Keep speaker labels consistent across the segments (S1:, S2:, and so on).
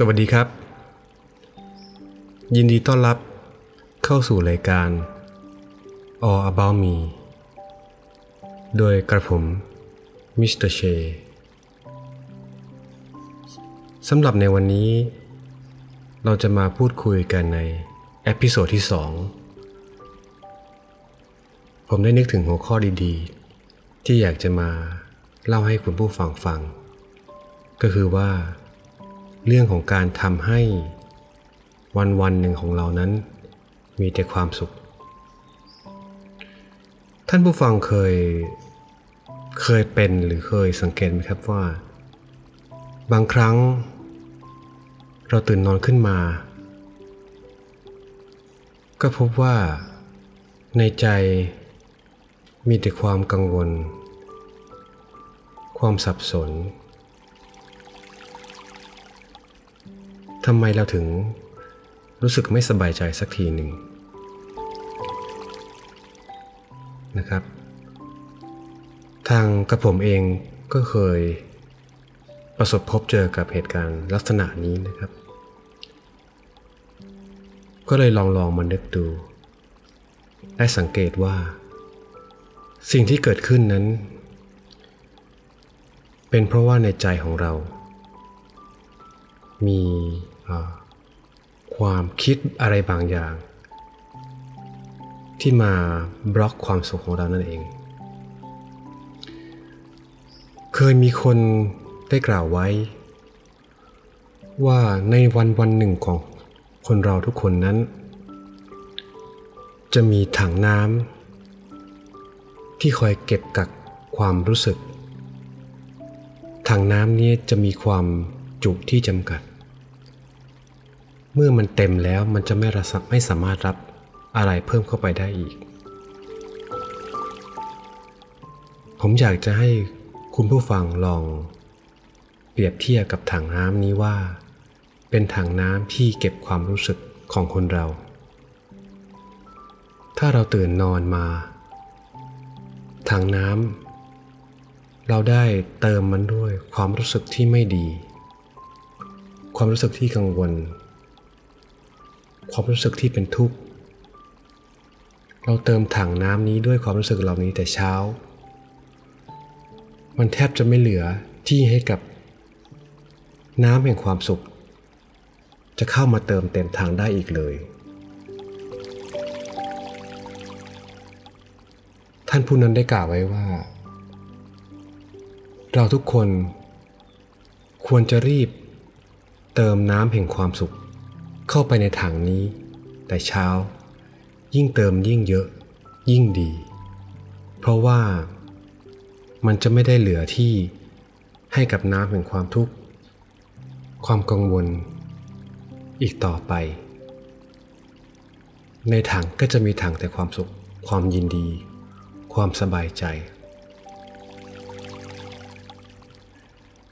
S1: สวัสดีครับ ยินดีต้อนรับเข้าสู่รายการ All About Me โดยกระผมมิสเตอร์เชสำหรับในวันนี้ เราจะมาพูดคุยกันใน episode ที่ 2 ผมได้นึกถึงหัวข้อดีๆ ที่อยากจะมาเล่าให้คุณผู้ฟังฟัง ก็คือว่า เรื่องของการทำให้วันวันหนึ่งของเรานั้น มีแต่ความสุข ท่านผู้ฟังเคยเคยเป็นหรือเคยสังเกตไหมครับว่า บางครั้ง เราตื่นนอนขึ้นมา ก็พบว่า ในใจมีแต่ความกังวล ความสับสน ทำไมเราถึงรู้สึกไม่สบายใจสักทีหนึ่งนะครับ ทางกระผมเองก็เคยประสบพบเจอกับเหตุการณ์ลักษณะนี้นะครับ ก็เลยลองลองมานึกดูและสังเกตว่า สิ่งที่เกิดขึ้นนั้น เป็นเพราะว่าในใจของเรา มี ความคิดอะไรบางอย่าง ที่มาบล็อกความสุขของเรานั่นเอง เคยมีคนได้กล่าวไว้ ว่าในวันวันหนึ่งของคนเราทุกคนนั้น จะมีถังน้ำที่คอยเก็บกักความรู้สึกถังน้ำนี้จะมีความจุที่จำกัด เมื่อมันเต็มแล้วมันจะไม่รับไม่สามารถรับอะไรเพิ่มเข้าไปได้อีก ผมอยากจะให้คุณผู้ฟังลอง เปรียบเทียบกับถังน้ำนี้ว่า เป็นถังน้ำที่เก็บความรู้สึกของคนเรา ถ้าเราตื่นนอนมา ถังน้ำเราได้เติมมันด้วยความรู้สึกที่ไม่ดี ความรู้สึกที่กังวล ความรู้สึกที่เป็นทุกข์ เราเติมถังน้ำนี้ด้วยความรู้สึกเหล่านี้แต่เช้า มันแทบจะไม่เหลือที่ให้กับ น้ำแห่งความสุข จะเข้ามาเติมเต็มถังได้อีกเลย ท่านผู้นั้นได้กล่าวไว้ว่า เราทุกคนควรจะรีบเติมน้ำแห่งความสุข เข้าไปในถังนี้ แต่เช้า ยิ่งเติมยิ่งเยอะ ยิ่งดี เพราะว่ามันจะไม่ได้เหลือที่ให้กับน้ำแห่งความทุกข์ ความกังวล อีกต่อไป ในถังก็จะมีถังแต่ความสุข ความยินดี ความสบายใจ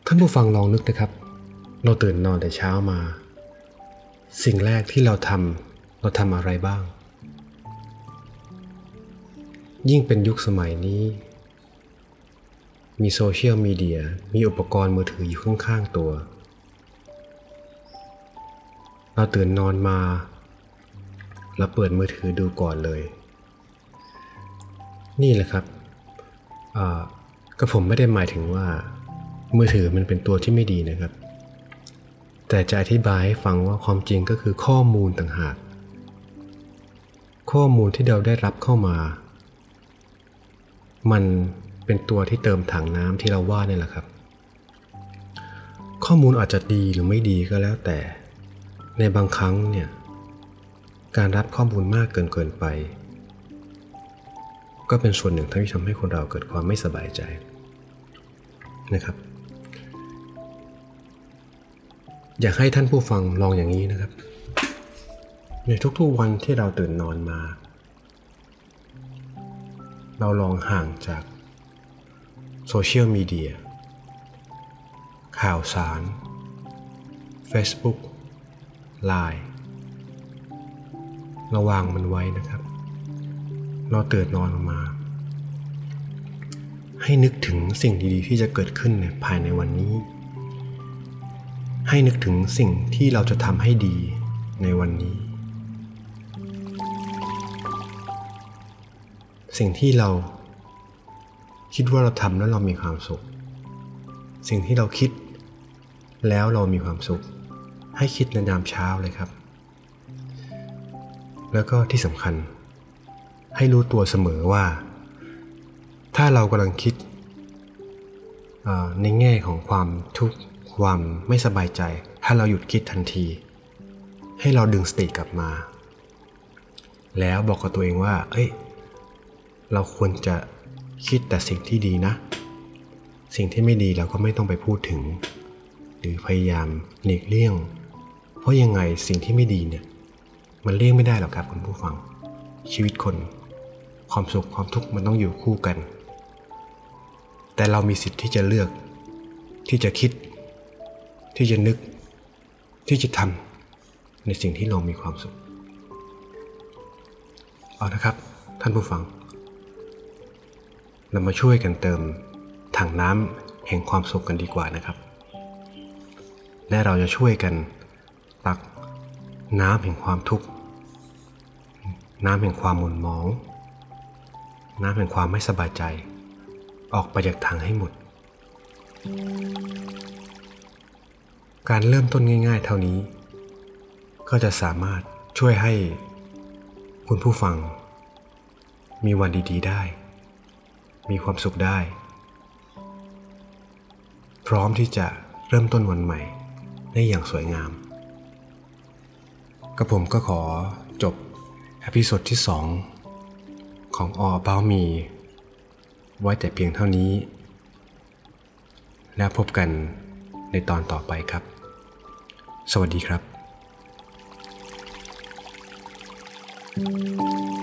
S1: ท่านผู้ฟังลองนึกนะครับ เราตื่นนอนแต่เช้ามา สิ่งแรกที่เราทำเราทำอะไรบ้าง ยิ่งเป็นยุคสมัยนี้ มีโซเชียลมีเดียมีอุปกรณ์มือถืออยู่ข้างๆตัว เราตื่นนอนมาเราเปิดมือถือดูก่อนเลย นี่แหละครับก็ผมไม่ได้หมายถึงว่า มือถือมันเป็นตัวที่ไม่ดีนะครับ แต่จะอธิบายให้ฟังว่าความจริงก็คือข้อมูลต่างหาก ข้อมูลที่เราได้รับเข้ามา มันเป็นตัวที่เติมถังน้ำที่เราว่านี่แหละครับ ข้อมูลอาจจะดีหรือไม่ดีก็แล้วแต่ ในบางครั้งเนี่ย การรับข้อมูลมากเกินเกินไป ก็เป็นส่วนหนึ่งที่ทำให้คนเราเกิดความไม่สบายใจนะครับ อยากให้ท่านผู้ฟังลองอย่างนี้นะครับ ในทุกๆวันที่เราตื่นนอนมา เราลองห่างจากโซเชียลมีเดียข่าวสาร Facebook Line ระวางมันไว้นะครับ เราตื่นนอนมา ให้นึกถึงสิ่งดีๆ ที่จะเกิดขึ้นในภายในวันนี้ ให้นึกถึงสิ่งที่เราจะทำให้ดีในวันนี้ สิ่งที่เราคิดว่าเราทำแล้วเรามีความสุข สิ่งที่เราคิดแล้วเรามีความสุข ให้คิดในยามเช้าเลยครับ แล้วก็ที่สำคัญ ให้รู้ตัวเสมอว่า ถ้าเรากำลังคิดในแง่ของความทุกข์ ความไม่สบายใจ ถ้าเราหยุดคิดทันที ให้เราดึงสติกลับมา แล้วบอกกับตัวเองว่า เอ้ย เราควรจะคิดแต่สิ่งที่ดีนะ สิ่งที่ไม่ดีเราก็ไม่ต้องไปพูดถึง หรือพยายามหลีกเลี่ยง เพราะยังไงสิ่งที่ไม่ดีเนี่ยมันเลี่ยงไม่ได้หรอกครับคุณผู้ฟัง ชีวิตคน ความสุขความทุกข์มันต้องอยู่คู่กัน แต่เรามีสิทธิ์ที่จะเลือก ที่จะคิด ที่จะนึกที่จะทำในสิ่งที่เรามีความสุข เอานะครับ ท่านผู้ฟังเรามาช่วยกันเติมถังน้ำแห่งความสุขกันดีกว่านะครับ และเราจะช่วยกันตักน้ำแห่งความทุกข์ น้ำแห่งความหม่นหมอง น้ำแห่งความไม่สบายใจ ออกไปจากถังให้หมด การเริ่มต้นง่าย ๆ เท่านี้ ก็จะสามารถช่วยให้ คุณผู้ฟัง มีวันดีๆได้ มีความสุขได้ พร้อมที่จะเริ่มต้นวันใหม่ได้อย่างสวยงามกระผมก็ขอจบอพิโซดที่ 2 ของ All About Me ไว้แต่เพียงเท่านี้ แล้วพบกันในตอนต่อไปครับ สวัสดีครับ
S2: thank you